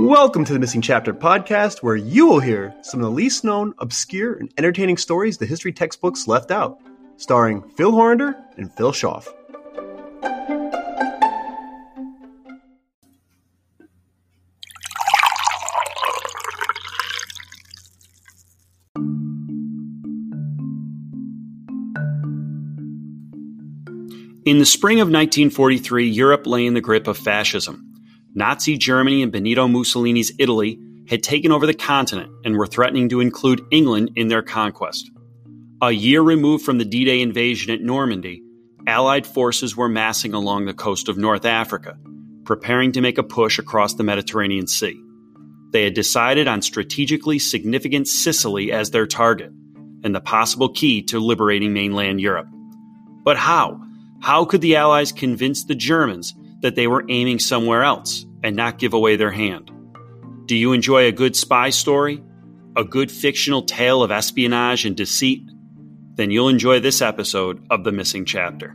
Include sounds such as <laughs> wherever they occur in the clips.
Welcome to the Missing Chapter podcast, where you will hear some of the least known, obscure, and entertaining stories the history textbooks left out, starring Phil Horander and Phil Schaff. In the spring of 1943, Europe lay in the grip of fascism. Nazi Germany and Benito Mussolini's Italy had taken over the continent and were threatening to include England in their conquest. A year removed from the D Day invasion at Normandy, Allied forces were massing along the coast of North Africa, preparing to make a push across the Mediterranean Sea. They had decided on strategically significant Sicily as their target and the possible key to liberating mainland Europe. But how? How could the Allies convince the Germans that they were aiming somewhere else and not give away their hand? Do you enjoy a good spy story? A good fictional tale of espionage and deceit? Then you'll enjoy this episode of The Missing Chapter.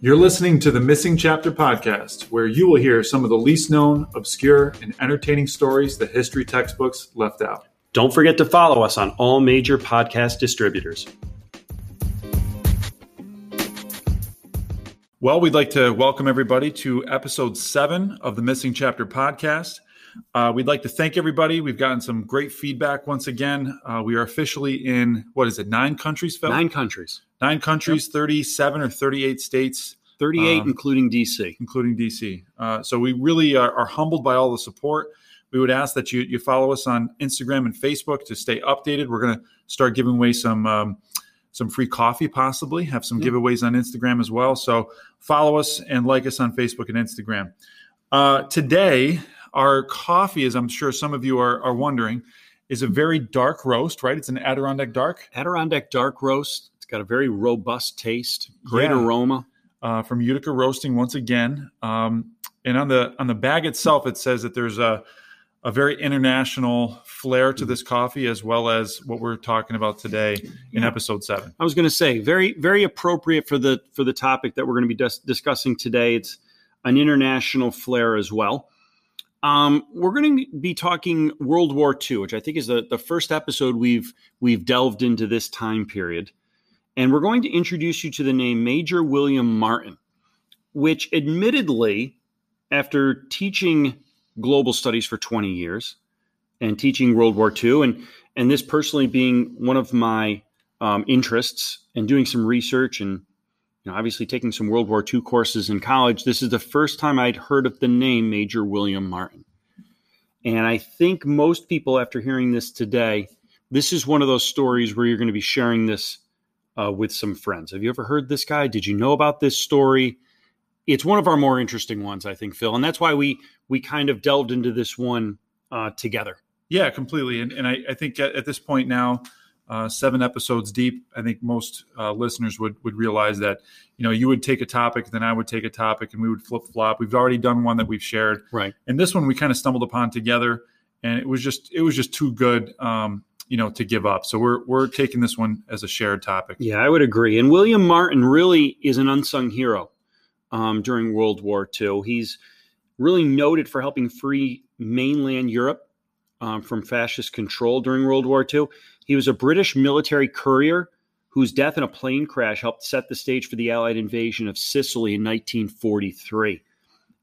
You're listening to the Missing Chapter podcast, where you will hear some of the least known, obscure, and entertaining stories the history textbooks left out. Don't forget to follow us on all major podcast distributors. Well, we'd like to welcome everybody to episode seven of the Missing Chapter podcast. Uh, we'd like to thank everybody. We've gotten some great feedback once again. Uh, we are officially in, what is it, nine countries, Phil? Nine countries, Nine countries, 37 or 38 states. 38, Um, including DC. including DC. Uh, so we really are, are humbled by all the support. We would ask that you you follow us on Instagram and Facebook to stay updated. We're going to start giving away some um, some free coffee, possibly have some giveaways on Instagram as well. So follow us and like us on Facebook and Instagram. Uh, today, our coffee, as I'm sure some of you are, are wondering, is a very dark roast. Right? It's an Adirondack dark. Adirondack dark roast. It's got a very robust taste, great Yeah. aroma. Uh, from Utica Roasting once again. Um, and on the on the bag itself, it says that there's a a very international flair to this coffee, as well as what we're talking about today in episode seven. I was going to say very very appropriate for the for the topic that we're going to be dis- discussing today. It's an international flair as well. Um, we're going to be talking World War II, which I think is the, the first episode we've we've delved into this time period, and we're going to introduce you to the name Major William Martin, which admittedly, after teaching global studies for 20 years and teaching World War II, and and this personally being one of my um, interests and doing some research and you know, obviously taking some World War II courses in college, this is the first time I'd heard of the name Major William Martin. And I think most people, after hearing this today, this is one of those stories where you're going to be sharing this uh, with some friends. Have you ever heard this guy? Did you know about this story? It's one of our more interesting ones, I think, Phil, and that's why we we kind of delved into this one uh, together. Yeah, completely. And, and I, I think at, at this point now, uh, seven episodes deep, I think most uh, listeners would would realize that you know you would take a topic, then I would take a topic, and we would flip flop. We've already done one that we've shared, Right. and this one we kind of stumbled upon together, and it was just it was just too good, um, you know, to give up. So we're we're taking this one as a shared topic. Yeah, I would agree. And William Martin really is an unsung hero um, during World War II. He's really noted for helping free mainland Europe um, from fascist control during World War II. He was a British military courier whose death in a plane crash helped set the stage for the Allied invasion of Sicily in 1943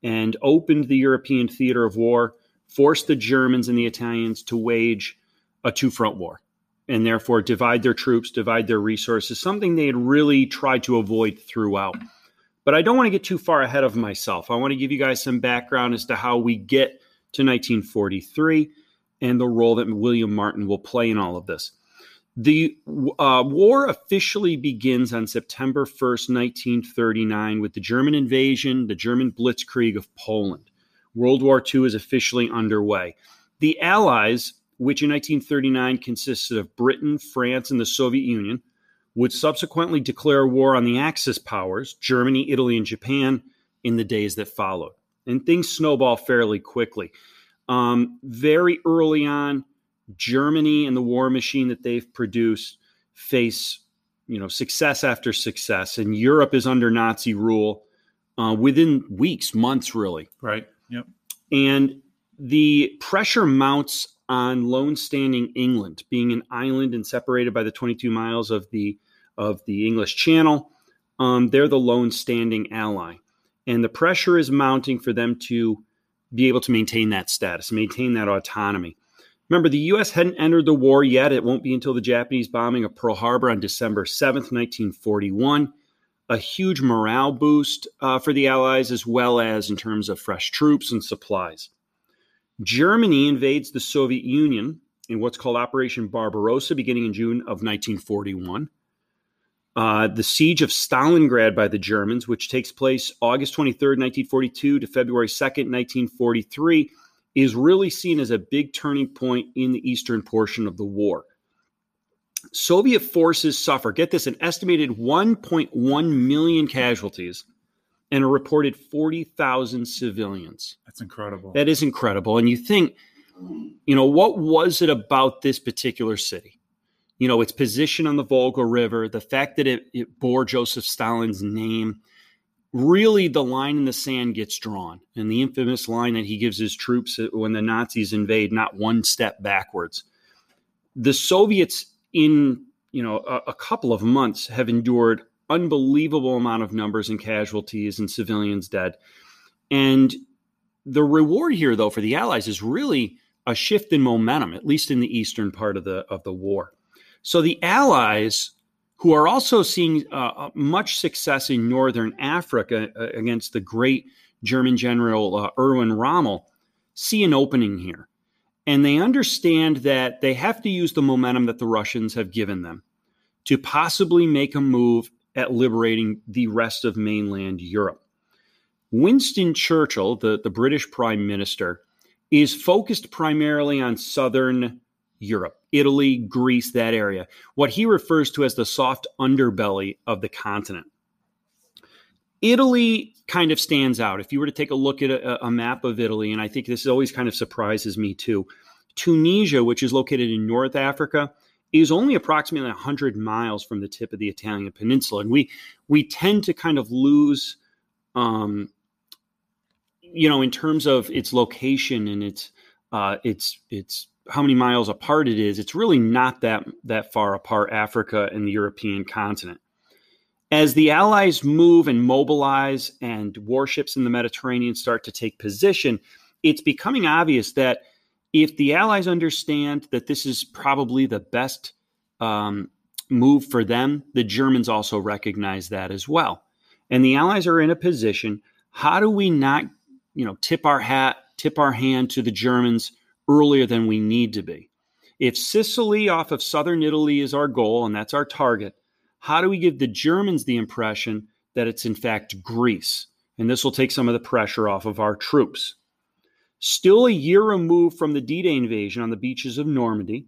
and opened the European theater of war, forced the Germans and the Italians to wage a two front war and therefore divide their troops, divide their resources, something they had really tried to avoid throughout. But I don't want to get too far ahead of myself. I want to give you guys some background as to how we get to 1943 and the role that William Martin will play in all of this. The uh, war officially begins on September 1st, 1939, with the German invasion, the German blitzkrieg of Poland. World War II is officially underway. The Allies, which in 1939 consisted of Britain, France, and the Soviet Union, would subsequently declare war on the Axis powers, Germany, Italy, and Japan, in the days that followed. And things snowball fairly quickly. Um, very early on, Germany and the war machine that they've produced face, you know, success after success, and Europe is under Nazi rule uh, within weeks, months, really. Right. Yep. And the pressure mounts on lone standing England, being an island and separated by the 22 miles of the of the English Channel. Um, they're the lone standing ally, and the pressure is mounting for them to be able to maintain that status, maintain that autonomy. Remember, the U.S. hadn't entered the war yet. It won't be until the Japanese bombing of Pearl Harbor on December 7th, 1941. A huge morale boost uh, for the Allies, as well as in terms of fresh troops and supplies. Germany invades the Soviet Union in what's called Operation Barbarossa, beginning in June of 1941. Uh, the siege of Stalingrad by the Germans, which takes place August 23, 1942 to February 2nd, 1943 is really seen as a big turning point in the eastern portion of the war. Soviet forces suffer, get this, an estimated 1.1 million casualties and a reported 40,000 civilians. That's incredible. That is incredible. And you think, you know, what was it about this particular city? You know, its position on the Volga River, the fact that it, it bore Joseph Stalin's name, really the line in the sand gets drawn and the infamous line that he gives his troops when the nazis invade not one step backwards the soviets in you know a, a, couple of months have endured unbelievable amount of numbers and casualties and civilians dead and the reward here though for the allies is really a shift in momentum at least in the eastern part of the of the war so the allies who are also seeing uh, uh, much success in northern Africa uh, against the great German general uh, Erwin Rommel, see an opening here. And they understand that they have to use the momentum that the Russians have given them to possibly make a move at liberating the rest of mainland Europe. Winston Churchill, the, the British Prime Minister, is focused primarily on southern Europe, Italy, Greece, that area, what he refers to as the soft underbelly of the continent. Italy kind of stands out. If you were to take a look at a, a, map of Italy, and I think this always kind of surprises me too, Tunisia, which is located in North Africa, is only approximately 100 miles from the tip of the Italian peninsula. And we, we tend to kind of lose, um, you know, in terms of its location and its, uh, its, its how many miles apart it is, it's really not that that far apart Africa and the European continent. As the Allies move and mobilize and warships in the Mediterranean start to take position, it's becoming obvious that if the Allies understand that this is probably the best um, move for them, the Germans also recognize that as well. And the Allies are in a position how do we not, you know, tip our hat, tip our hand to the Germans earlier than we need to be. If Sicily off of southern Italy is our goal and that's our target, how do we give the Germans the impression that it's in fact Greece? And this will take some of the pressure off of our troops. Still a year removed from the D Day invasion on the beaches of Normandy,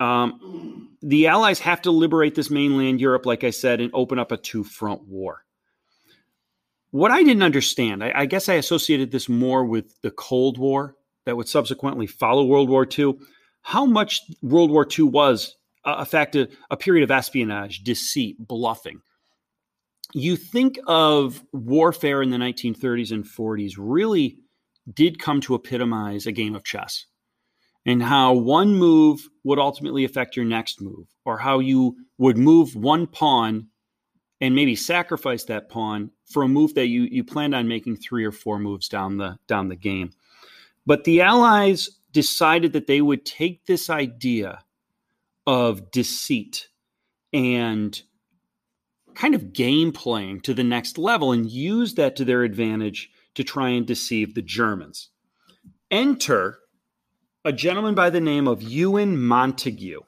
um, the Allies have to liberate this mainland Europe, like I said, and open up a two front war. What I didn't understand, I, I guess I associated this more with the Cold War that would subsequently follow World War II, how much World War II was a fact, a period of espionage, deceit, bluffing. You think of warfare in the 1930s and 40s really did come to epitomize a game of chess and how one move would ultimately affect your next move, or how you would move one pawn and maybe sacrifice that pawn for a move that you you planned on making three or four moves down the down the game. But the Allies decided that they would take this idea of deceit and kind of game playing to the next level and use that to their advantage to try and deceive the Germans. Enter a gentleman by the name of Ewan Montagu.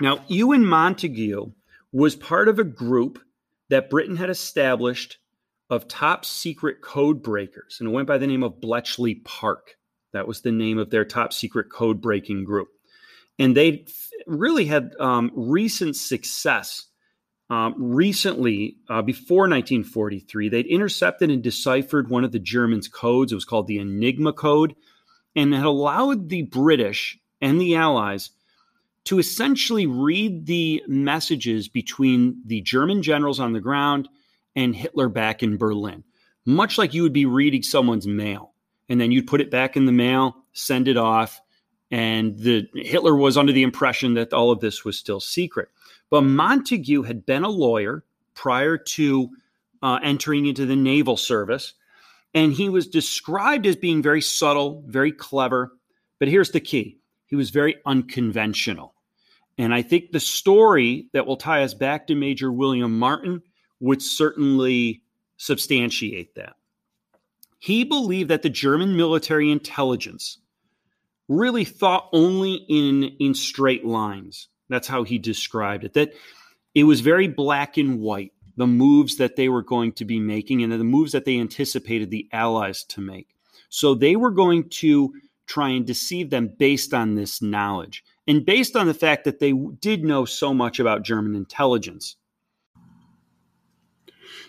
Now, Ewan Montagu was part of a group that Britain had established of top secret code breakers, and it went by the name of Bletchley Park. That was the name of their top secret code breaking group. And they really had um, recent success. Um, recently, uh, before 1943, they'd intercepted and deciphered one of the Germans' codes. It was called the Enigma Code, and had allowed the British and the Allies to essentially read the messages between the German generals on the ground and Hitler back in Berlin, much like you would be reading someone's mail. And then you'd put it back in the mail, send it off, and the Hitler was under the impression that all of this was still secret. But Montagu had been a lawyer prior to uh, entering into the naval service, and he was described as being very subtle, very clever. But here's the key: he was very unconventional. And I think the story that will tie us back to Major William Martin would certainly substantiate that. He believed that the German military intelligence really thought only in, in straight lines. That's how he described it, that it was very black and white, the moves that they were going to be making and the moves that they anticipated the Allies to make. So they were going to try and deceive them based on this knowledge and based on the fact that they did know so much about German intelligence.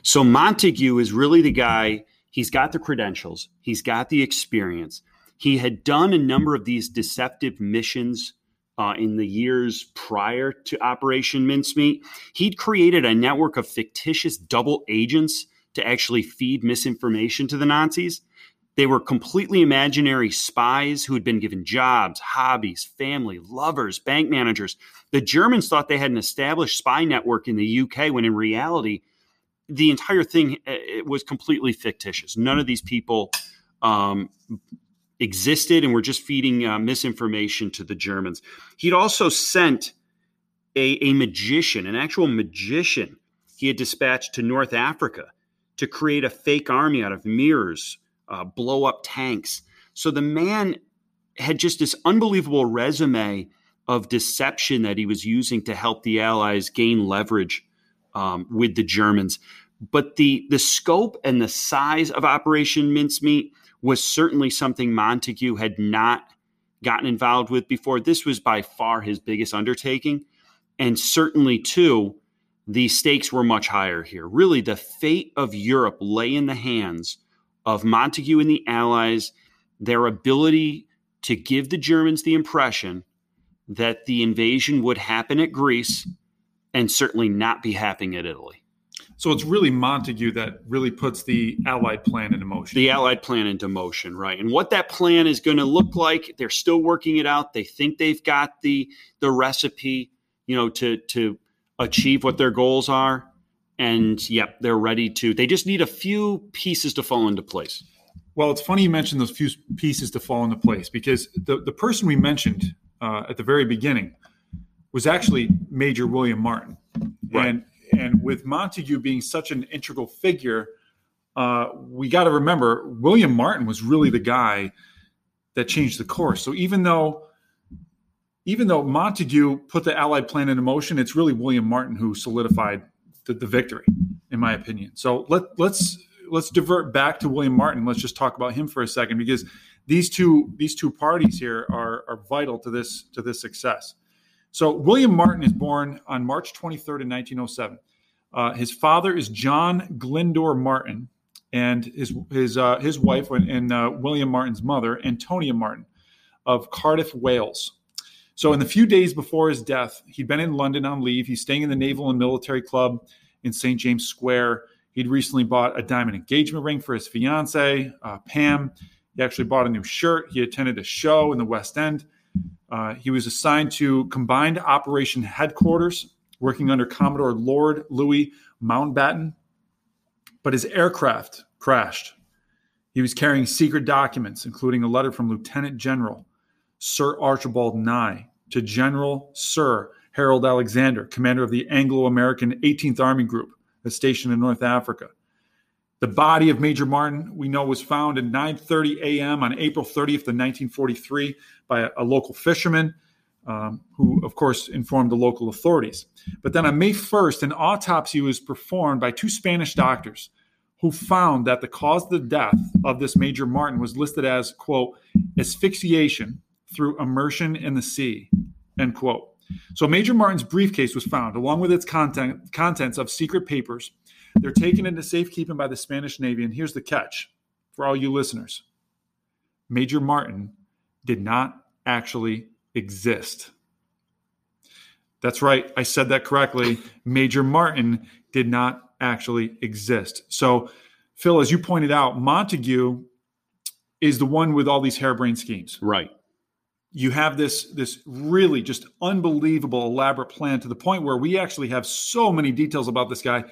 So Montagu is really the guy, he's got the credentials, he's got the experience. He had done a number of these deceptive missions uh, in the years prior to Operation Mincemeat. He'd created a network of fictitious double agents to actually feed misinformation to the Nazis. They were completely imaginary spies who had been given jobs, hobbies, family, lovers, bank managers. The Germans thought they had an established spy network in the UK when in reality, the entire thing uh, was completely fictitious. None of these people um, existed and were just feeding uh, misinformation to the Germans. He'd also sent a, a magician, an actual magician, he had dispatched to North Africa to create a fake army out of mirrors uh, blow up tanks. So the man had just this unbelievable resume of deception that he was using to help the Allies gain leverage um, with the Germans. But the the scope and the size of Operation Mincemeat was certainly something Montagu had not gotten involved with before. This was by far his biggest undertaking, and certainly too, the stakes were much higher here. Really, the fate of Europe lay in the hands of Montagu and the Allies, their ability to give the Germans the impression that the invasion would happen at Greece and certainly not be happening at Italy. So it's really Montagu that really puts the Allied plan into motion. The Allied plan into motion, right? And what that plan is going to look like, they're still working it out. They think they've got the the recipe, you know, to to achieve what their goals are and yep, they're ready to. They just need a few pieces to fall into place. Well, it's funny you mentioned those few pieces to fall into place because the, the person we mentioned uh, at the very beginning was actually Major William Martin. Right. And, and with Montagu being such an integral figure, uh, we got to remember William Martin was really the guy that changed the course. So even though even though Montagu put the Allied plan into motion, it's really William Martin who solidified the, the victory, in my opinion. So let let's let's divert back to William Martin. Let's just talk about him for a second because these two these two parties here are are vital to this to this success. So William Martin is born on March 23rd in 1907. Uh, his father is John Glyndwr Martin, and his his uh, his wife and uh, William Martin's mother, Antonia Martin, of Cardiff, Wales. So, in the few days before his death, he'd been in London on leave. He's staying in the Naval and Military Club in St. James Square. He'd recently bought a diamond engagement ring for his fiancee, uh, Pam. He actually bought a new shirt. He attended a show in the West End. Uh, he was assigned to Combined Operation Headquarters, working under Commodore Lord Louis Mountbatten. But his aircraft crashed. He was carrying secret documents, including a letter from Lieutenant General Sir Archibald Nye, to General Sir Harold Alexander, commander of the Anglo American 18th Army Group stationed in North Africa. The body of Major Martin, we know, was found at 9:30 a.m. on April 30th of 1943 by a, a local fisherman. um, who, of course, informed the local authorities. But then on May 1st, an autopsy was performed by two Spanish doctors who found that the cause of the death of this Major Martin was listed as, quote, asphyxiation through immersion in the sea, end quote. So Major Martin's briefcase was found, along with its content, contents of secret papers. They're taken into safekeeping by the Spanish Navy. And here's the catch for all you listeners Major Martin did not actually exist. That's right. I said that correctly. Major Martin did not actually exist. So, Phil, as you pointed out, Montagu is the one with all these harebrained schemes. Right. You have this this really just unbelievable elaborate plan to the point where we actually have so many details about this guy.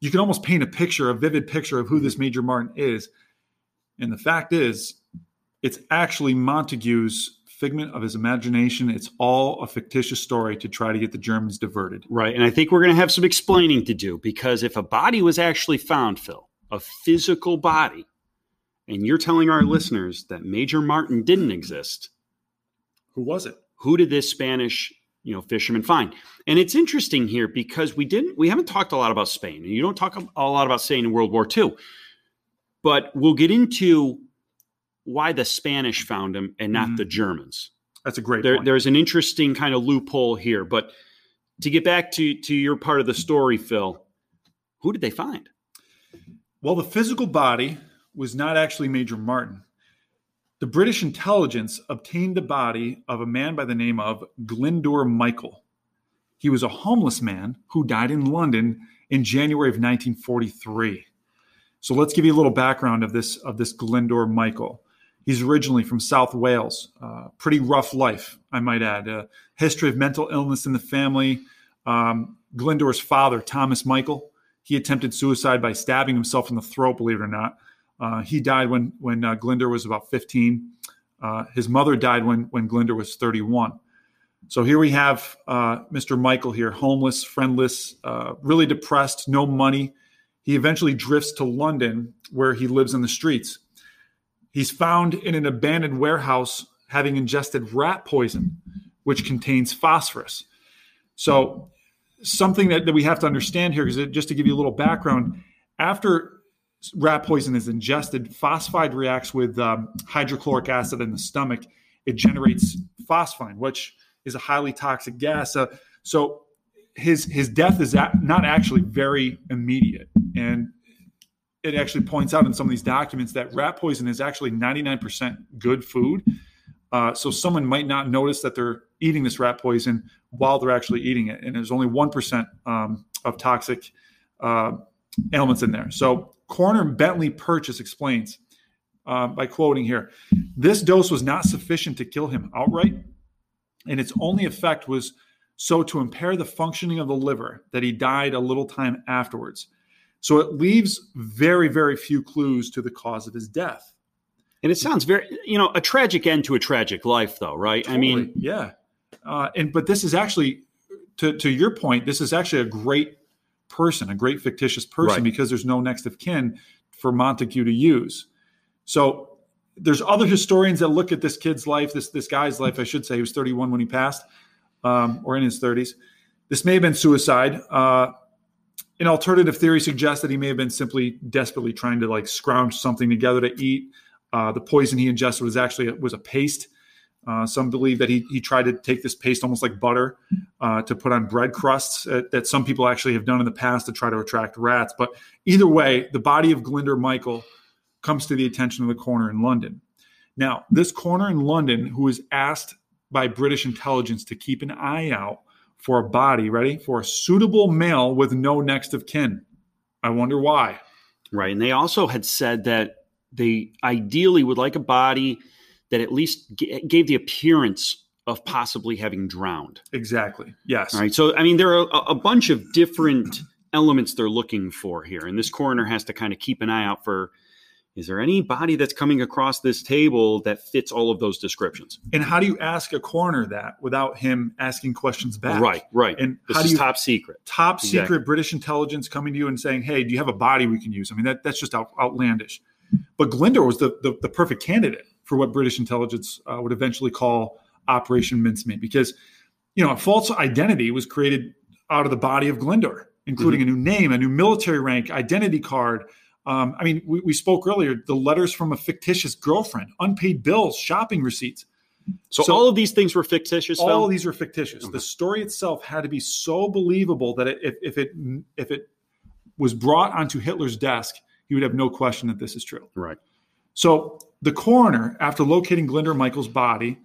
You can almost paint a picture, a vivid picture of who this Major Martin is. And the fact is, it's actually Montagu's figment of his imagination. It's all a fictitious story to try to get the Germans diverted. Right. And I think we're going to have some explaining to do because if a body was actually found, Phil, a physical body, and you're telling our listeners that Major Martin didn't exist, who was it? Who did this Spanish, you know, fishermen find? And it's interesting here because we didn't, we haven't talked a lot about Spain, and you don't talk a lot about Spain in World War II. But we'll get into why the Spanish found him and not mm-hmm. the Germans. That's a great there, There's an interesting kind of loophole here. But to get back to, to your part of the story, Phil, who did they find? Well, the physical body was not actually Major Martin. The British intelligence obtained the body of a man by the name of Glyndwr Michael. He was a homeless man who died in London in January of 1943. So let's give you a little background of this of this Glyndwr Michael. He's originally from South Wales. Uh, pretty rough life, I might add. A history of mental illness in the family. Um, Glyndwr's father, Thomas Michael, he attempted suicide by stabbing himself in the throat. Believe it or not, uh, he died when when uh, Glyndwr was about 15. Uh, his mother died when when Glyndwr was 31. So here we have uh, Mr. Michael here, homeless, friendless, uh, really depressed, no money. He eventually drifts to London, where he lives in the streets. He's found in an abandoned warehouse having ingested rat poison, which contains phosphorus. So, something that, that we have to understand here, because just to give you a little background, after rat poison is ingested, phosphide reacts with um, hydrochloric acid in the stomach. It generates phosphine, which is a highly toxic gas. Uh, so his his death is not actually very immediate, and it actually points out in some of these documents that rat poison is actually 99% good food. Uh, so someone might not notice that they're eating this rat poison while they're actually eating it, and there's only one percent um, of toxic uh, elements in there. So coroner Bentley Purchase explains uh, by quoting here: "This dose was not sufficient to kill him outright, and its only effect was so to impair the functioning of the liver that he died a little time afterwards." So it leaves very, very few clues to the cause of his death. And it sounds very, you know, a tragic end to a tragic life, though, right? Totally. I mean, yeah. Uh, and but this is actually, to to your point, this is actually a great person, a great fictitious person, right. because there's no next of kin for Montagu to use. So there's other historians that look at this kid's life, this this guy's life, I should say, he was 31 when he passed, um, or in his 30s. This may have been suicide. Uh, an alternative theory suggests that he may have been simply desperately trying to like scrounge something together to eat. Uh, the poison he ingested was actually was a paste. Uh, some believe that he, he tried to take this paste almost like butter uh, to put on bread crusts uh, that some people actually have done in the past to try to attract rats. But either way, the body of Glyndwr Michael comes to the attention of the coroner in London. Now, this coroner in London, who was asked by British intelligence to keep an eye out for a body, ready? For a suitable male with no next of kin. I wonder why. Right. And they also had said that they ideally would like a body that at least g- gave the appearance of possibly having drowned. Exactly. Yes. All right. So, I mean, there are a, a bunch of different elements they're looking for here. And this coroner has to kind of keep an eye out for is there any body that's coming across this table that fits all of those descriptions? And how do you ask a coroner that without him asking questions back? Right, right. And this how do you, top secret. Top exactly. secret British intelligence coming to you and saying, "Hey, do you have a body we can use?" I mean, that that's just out, outlandish. But Glyndwr was the, the, the perfect candidate for what British intelligence uh, would eventually call Operation Mincemeat because, you know, a false identity was created out of the body of Glyndwr, including mm-hmm. a new name, a new military rank, identity card. Um, I mean, we, we spoke earlier, the letters from a fictitious girlfriend, unpaid bills, shopping receipts. So, so, all of these things were fictitious. All of these were fictitious. Okay. The story itself had to be so believable that it, if, if it if it was brought onto Hitler's desk, he would have no question that this is true. Right. So the coroner, after locating Glyndwr Michael's body,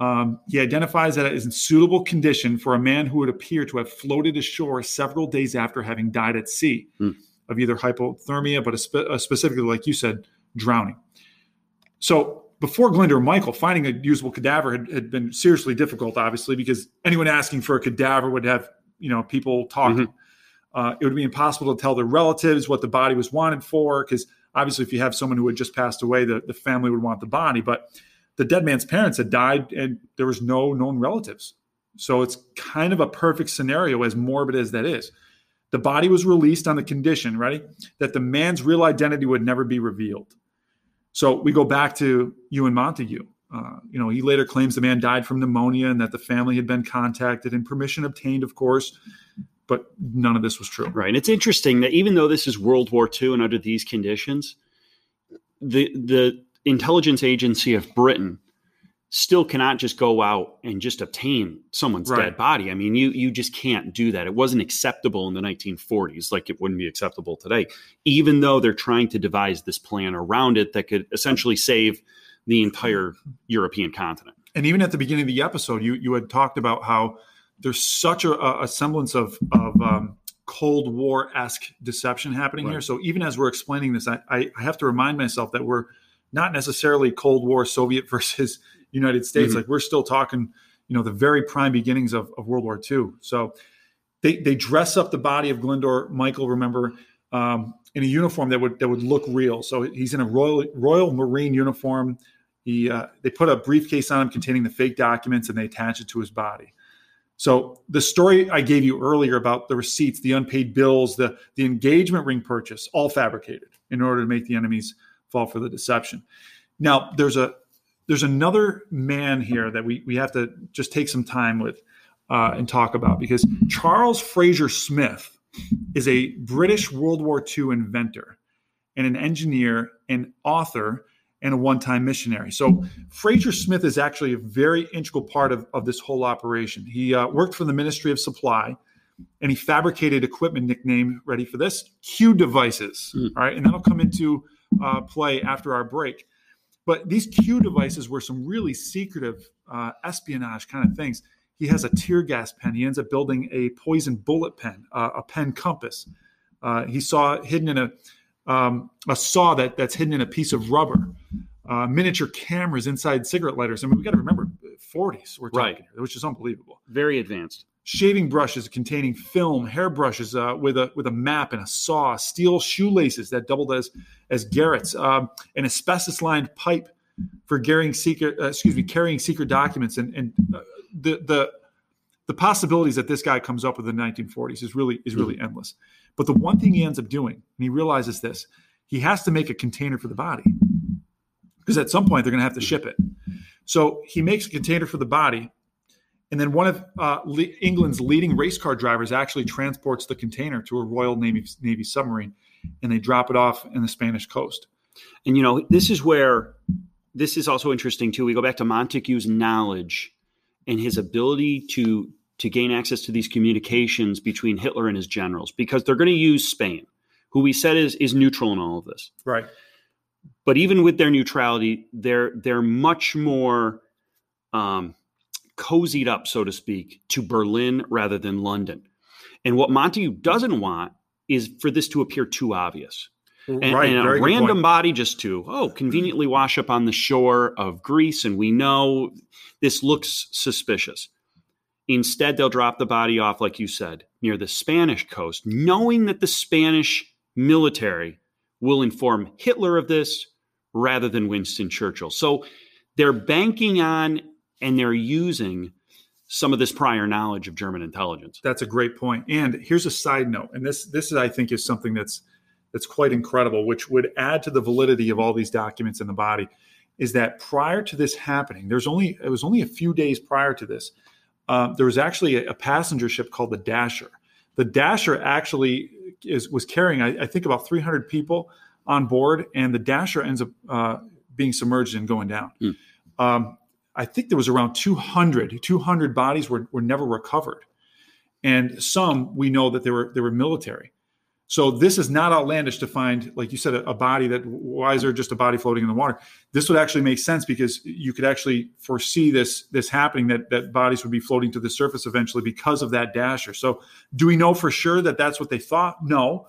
um, he identifies that it is in suitable condition for a man who would appear to have floated ashore several days after having died at sea mm. of either hypothermia, but a spe- a specifically, like you said, drowning. So before Glyndwr Michael, finding a usable cadaver had, had, been seriously difficult, obviously, because anyone asking for a cadaver would have, you know, people talking. Mm-hmm. Uh, it would be impossible to tell their relatives what the body was wanted for, because obviously, if you have someone who had just passed away, the, the family would want the body. But the dead man's parents had died, and there was no known relatives. So it's kind of a perfect scenario, as morbid as that is. The body was released on the condition, ready, that the man's real identity would never be revealed. So we go back to Ewan Montagu. Uh, you know, he later claims the man died from pneumonia and that the family had been contacted and permission obtained, of course, but none of this was true. Right. And it's interesting that even though this is World War II and under these conditions, the the intelligence agency of Britain still cannot just go out and just obtain someone's right. dead body. I mean, you you just can't do that. It wasn't acceptable in the 1940s, like it wouldn't be acceptable today. Even though they're trying to devise this plan around it that could essentially save the entire European continent. And even at the beginning of the episode, you you had talked about how there's such a, a semblance of of um, Cold War esque deception happening right. here. So even as we're explaining this, I, I have to remind myself that we're not necessarily Cold War Soviet <laughs> versus United States. Mm-hmm. Like we're still talking, you know, the very prime beginnings of, of World War II. So they they dress up the body of Glyndwr Michael. Remember. Um, in a uniform that would that would look real. So he's in a royal Royal Marine uniform. He uh, they put a briefcase on him containing the fake documents and they attach it to his body. So the story I gave you earlier about the receipts, the unpaid bills, the the engagement ring purchase, all fabricated in order to make the enemies fall for the deception. Now there's a there's another man here that we, we have to just take some time with uh, and talk about because Charles Fraser Smith is a British World War II inventor and an engineer and author and a one-time missionary. So Fraser Smith is actually a very integral part of, of this whole operation. He uh, worked for the Ministry of Supply and he fabricated equipment nicknamed, ready for this, Q devices. Mm. All right, and that'll come into uh, play after our break. But these Q devices were some really secretive uh, espionage kind of things. He has a tear gas pen. He ends up building a poison bullet pen, uh, a pen compass. Uh, he saw hidden in a um, a saw that that's hidden in a piece of rubber. Uh, miniature cameras inside cigarette lighters. I mean, we got to remember, 40s. We're talking, right. which is unbelievable. Very advanced shaving brushes containing film, hair brushes uh, with a with a map and a saw, steel shoelaces that doubled as as garrots, um, an asbestos lined pipe for carrying secret uh, excuse me carrying secret documents, and and uh, the the the possibilities that this guy comes up with in the 1940s is really is really endless. But the one thing he ends up doing, and he realizes this, he has to make a container for the body because at some point they're going to have to ship it. So he makes a container for the body and then one of uh, Le- England's leading race car drivers actually transports the container to a Royal Navy, Navy submarine and they drop it off in the Spanish coast. And, you know, this is where this is also interesting too. We go back to Montagu's knowledge and his ability to to gain access to these communications between Hitler and his generals because they're going to use Spain, who we said is is neutral in all of this. Right. But even with their neutrality, they're they're much more um, cozied up, so to speak, to Berlin rather than London. And what Montagu doesn't want is for this to appear too obvious. And, right, and a random body just to, oh, conveniently wash up on the shore of Greece, and we know this looks suspicious. Instead, they'll drop the body off, like you said, near the Spanish coast, knowing that the Spanish military will inform Hitler of this rather than Winston Churchill. So they're banking on and they're using some of this prior knowledge of German intelligence. That's a great point. And here's a side note, and this this is, I think is something that's that's quite incredible, which would add to the validity of all these documents in the body. is that prior to this happening, there's only it was only a few days prior to this. Uh, there was actually a, a, passenger ship called the Dasher. The Dasher actually is was carrying, I, I think, about 300 people on board, and the Dasher ends up uh, being submerged and going down. Mm. Um, I think there was around 200. 200 bodies were, were never recovered, and some we know that they were they were military. So this is not outlandish to find, like you said, a, a, body that why is there just a body floating in the water? This would actually make sense because you could actually foresee this this happening that that bodies would be floating to the surface eventually because of that dasher. So do we know for sure that that's what they thought? No,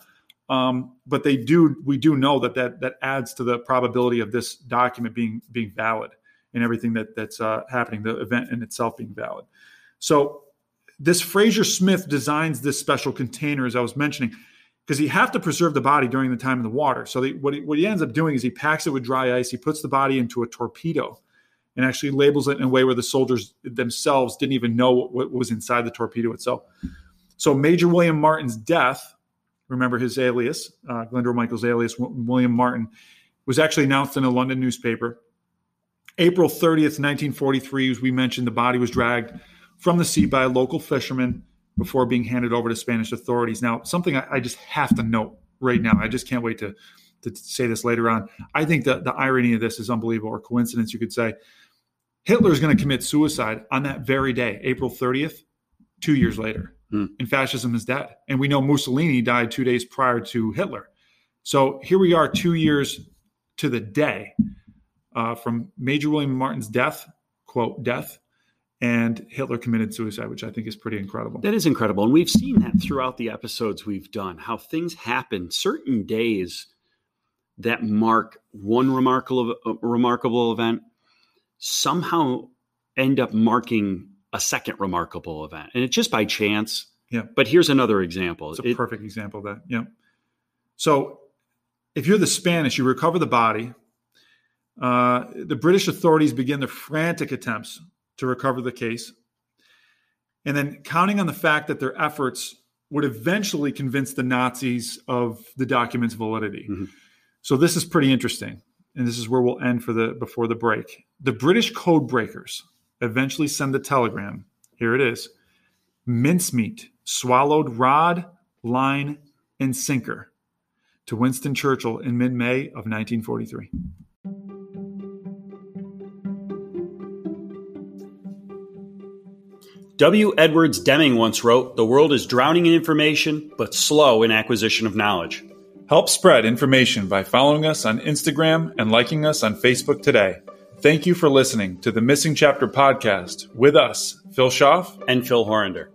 um, but they do. We do know that that that adds to the probability of this document being being valid and everything that that's uh, happening, the event in itself being valid. So this Fraser Smith designs this special container, as I was mentioning because you have to preserve the body during the time in the water. So what, he, what he ends up doing is he packs it with dry ice. He puts the body into a torpedo and actually labels it in a way where the soldiers themselves didn't even know what was inside the torpedo itself. So Major William Martin's death, remember his alias, uh, Michael's alias, William Martin, was actually announced in a London newspaper. April 30th, 1943, as we mentioned, the body was dragged from the sea by a local fisherman before being handed over to Spanish authorities. Now, something I, I just have to note right now, I just can't wait to, to say this later on. I think that the irony of this is unbelievable, or coincidence, you could say. Hitler is going to commit suicide on that very day, April 30th, two years later. Hmm. And fascism is dead. And we know Mussolini died two days prior to Hitler. So here we are, two years to the day uh, from Major William Martin's death, quote, death, and Hitler committed suicide, which I think is pretty incredible. That is incredible. And we've seen that throughout the episodes we've done, how things happen certain days that mark one remarkable uh, remarkable event somehow end up marking a second remarkable event. And it's just by chance. Yeah. But here's another example. It's a it, perfect example of that. Yeah. So if you're the Spanish, you recover the body. Uh, the British authorities begin their frantic attempts to recover the case. And then counting on the fact that their efforts would eventually convince the Nazis of the document's validity. Mm-hmm. So this is pretty interesting. And this is where we'll end for the before the break. The British code breakers eventually send the telegram. Here it is. Mincemeat swallowed rod, line, and sinker to Winston Churchill in mid-May of 1943. W. Edwards Deming once wrote The world is drowning in information, but slow in acquisition of knowledge. Help spread information by following us on Instagram and liking us on Facebook today. Thank you for listening to the Missing Chapter podcast with us, Phil Schaff and Phil Horander.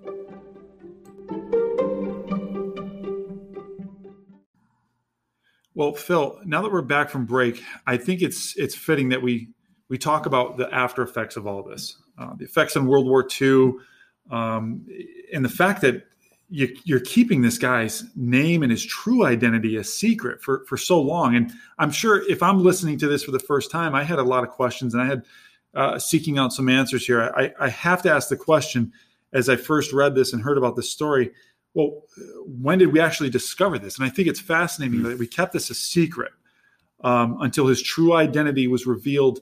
Well, Phil, now that we're back from break, I think it's it's fitting that we we talk about the after effects of all this, uh, the effects in World War II, um, and the fact that you, are keeping this guy's name and his true identity a secret for, for so long. And I'm sure if I'm listening to this for the first time, I had a lot of questions and I had uh, seeking out some answers here. I, I have to ask the question as I first read this and heard about this story. Well, when did we actually discover this? And I think it's fascinating mm-hmm. that we kept this a secret um, until his true identity was revealed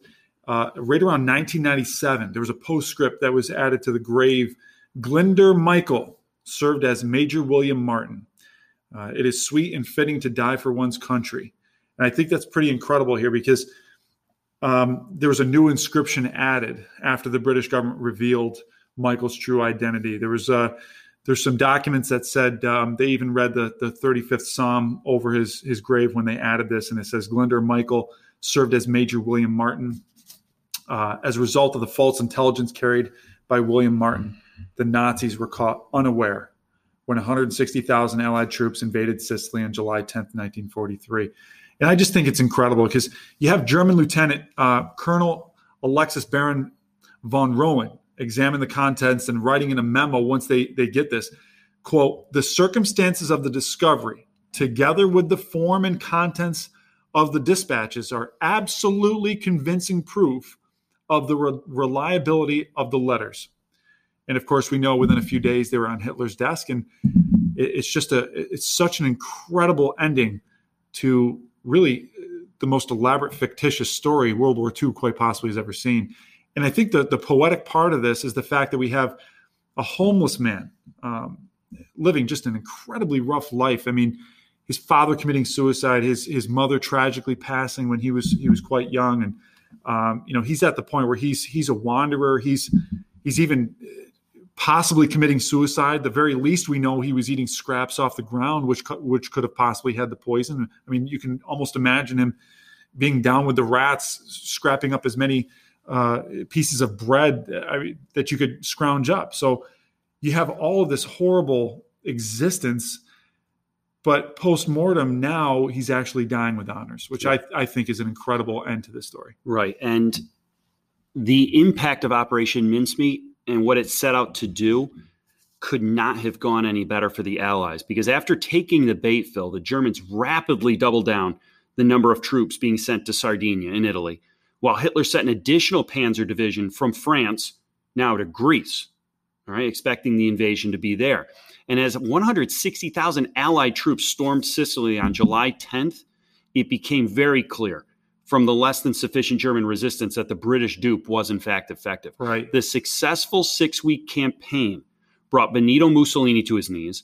uh, right around 1997. There was a postscript that was added to the grave Glyndwr Michael served as Major William Martin. Uh, it is sweet and fitting to die for one's country. And I think that's pretty incredible here because um, there was a new inscription added after the British government revealed Michael's true identity. There was uh, there's some documents that said um, they even read the, the 35th Psalm over his his grave when they added this, and it says Glyndwr Michael served as Major William Martin. Uh, as a result of the false intelligence carried by William Martin, the Nazis were caught unaware when 160,000 Allied troops invaded Sicily on July 10th, 1943. And I just think it's incredible because you have German Lieutenant uh, Colonel Alexis Baron von Roenne examine the contents and writing in a memo once they, they get this quote, the circumstances of the discovery, together with the form and contents of the dispatches, are absolutely convincing proof of the re- reliability of the letters. And of course, we know within a few days they were on Hitler's desk. And it's just a, it's such an incredible ending to really the most elaborate fictitious story World War II quite possibly has ever seen. And I think the, the poetic part of this is the fact that we have a homeless man um, living just an incredibly rough life. I mean, his father committing suicide, his his mother tragically passing when he was he was quite young, and um, you know he's at the point where he's he's a wanderer. He's he's even possibly committing suicide. The very least we know he was eating scraps off the ground, which which could have possibly had the poison. I mean, you can almost imagine him being down with the rats, scrapping up as many uh, pieces of bread I mean, that you could scrounge up. So you have all of this horrible existence. But post mortem, now he's actually dying with honors, which I, I think is an incredible end to this story. Right. And the impact of Operation Mincemeat and what it set out to do could not have gone any better for the Allies because after taking the bait, Phil, the Germans rapidly doubled down the number of troops being sent to Sardinia in Italy, while Hitler sent an additional panzer division from France now to Greece, all right, expecting the invasion to be there. And as 160,000 Allied troops stormed Sicily on July 10th, it became very clear from the less than sufficient German resistance that the British dupe was in fact effective. Right. The successful six week campaign brought Benito Mussolini to his knees.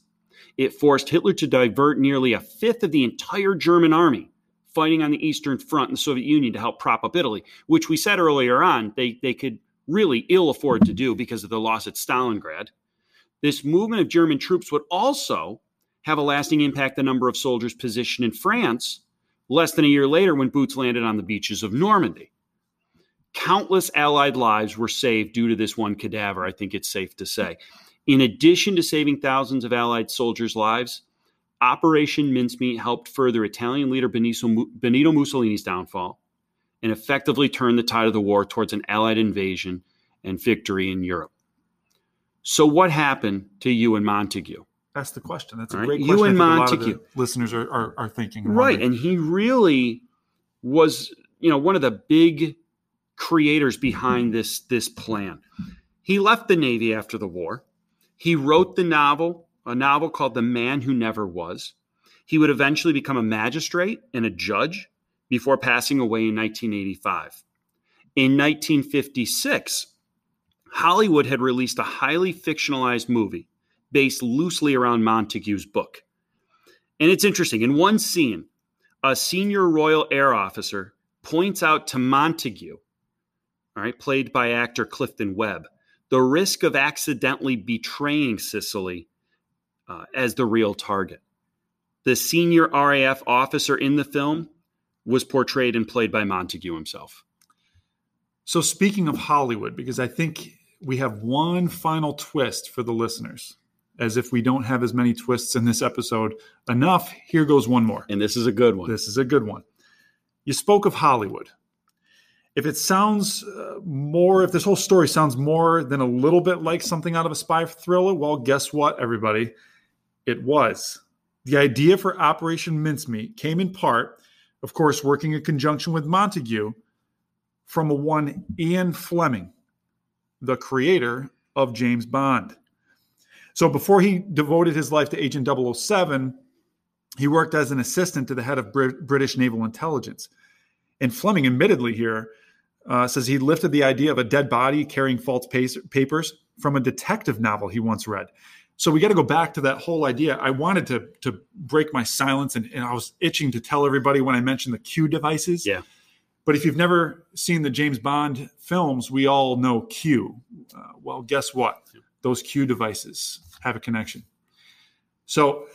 It forced Hitler to divert nearly a fifth of the entire German army fighting on the Eastern Front in the Soviet Union to help prop up Italy, which we said earlier on they, they could really ill afford to do because of the loss at Stalingrad. This movement of German troops would also have a lasting impact the number of soldiers positioned in France less than a year later when boots landed on the beaches of Normandy. Countless Allied lives were saved due to this one cadaver, I think it's safe to say. In addition to saving thousands of Allied soldiers' lives, Operation Mincemeat helped further Italian leader Benito Mussolini's downfall and effectively turned the tide of the war towards an Allied invasion and victory in Europe. So, what happened to Ewen Montagu? That's the question. That's a right. great question. Ewen Montagu. listeners are, are, are thinking. And right. And he really was, you know, one of the big creators behind this, this plan. He left the Navy after the war. He wrote the novel, a novel called The Man Who Never Was. He would eventually become a magistrate and a judge before passing away in 1985. In 1956, Hollywood had released a highly fictionalized movie based loosely around Montagu's book. And it's interesting. In one scene, a senior Royal Air officer points out to Montagu, all right, played by actor Clifton Webb, the risk of accidentally betraying Sicily uh, as the real target. The senior RAF officer in the film was portrayed and played by Montagu himself. So, speaking of Hollywood, because I think we have one final twist for the listeners as if we don't have as many twists in this episode enough, here goes one more. And this is a good one. This is a good one. You spoke of Hollywood. If it sounds uh, more, if this whole story sounds more than a little bit like something out of a spy thriller, well, guess what, everybody? It was. The idea for Operation Mincemeat came in part, of course, working in conjunction with Montagu, from a one Ian Fleming, the creator of James Bond. So before he devoted his life to Agent 007, he worked as an assistant to the head of Brit- British Naval Intelligence. And Fleming, admittedly, here uh, says he lifted the idea of a dead body carrying false papers from a detective novel he once read. So we got to go back to that whole idea. I wanted to to break my silence, and, and I was itching to tell everybody when I mentioned the Q devices. Yeah. But if you've never seen the James Bond films, we all know Q. Uh, well, guess what? Those Q devices have a connection. So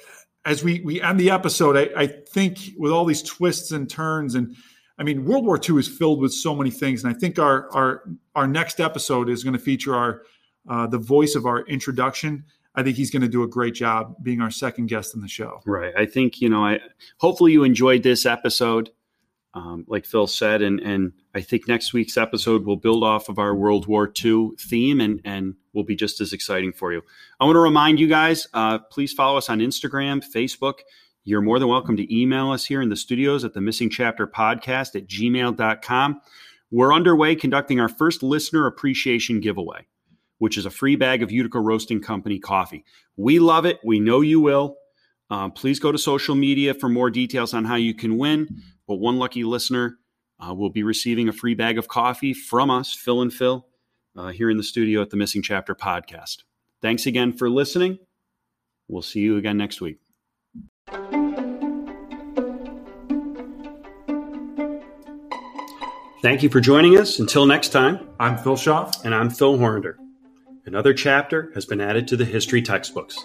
as we we end the episode, I, I think with all these twists and turns, and I mean, World War II is filled with so many things, and I think our our our next episode is going to feature our uh, the voice of our introduction. I think he's going to do a great job being our second guest in the show. Right. I think you know. I hopefully you enjoyed this episode um, like Phil said, and and I think next week's episode will build off of our World War II theme and and will be just as exciting for you. I want to remind you guys, uh, please follow us on Instagram, Facebook. You're more than welcome to email us here in the studios at the Missing Chapter Podcast at gmail.com. We're underway conducting our first listener appreciation giveaway, which is a free bag of Utica Roasting Company coffee. We love it. We know you will. Um, please go to social media for more details on how you can win. But one lucky listener uh, will be receiving a free bag of coffee from us, Phil and Phil, uh, here in the studio at the Missing Chapter podcast. Thanks again for listening. We'll see you again next week. Thank you for joining us. Until next time, I'm Phil Schaff. and I'm Phil Horrender. Another chapter has been added to the history textbooks.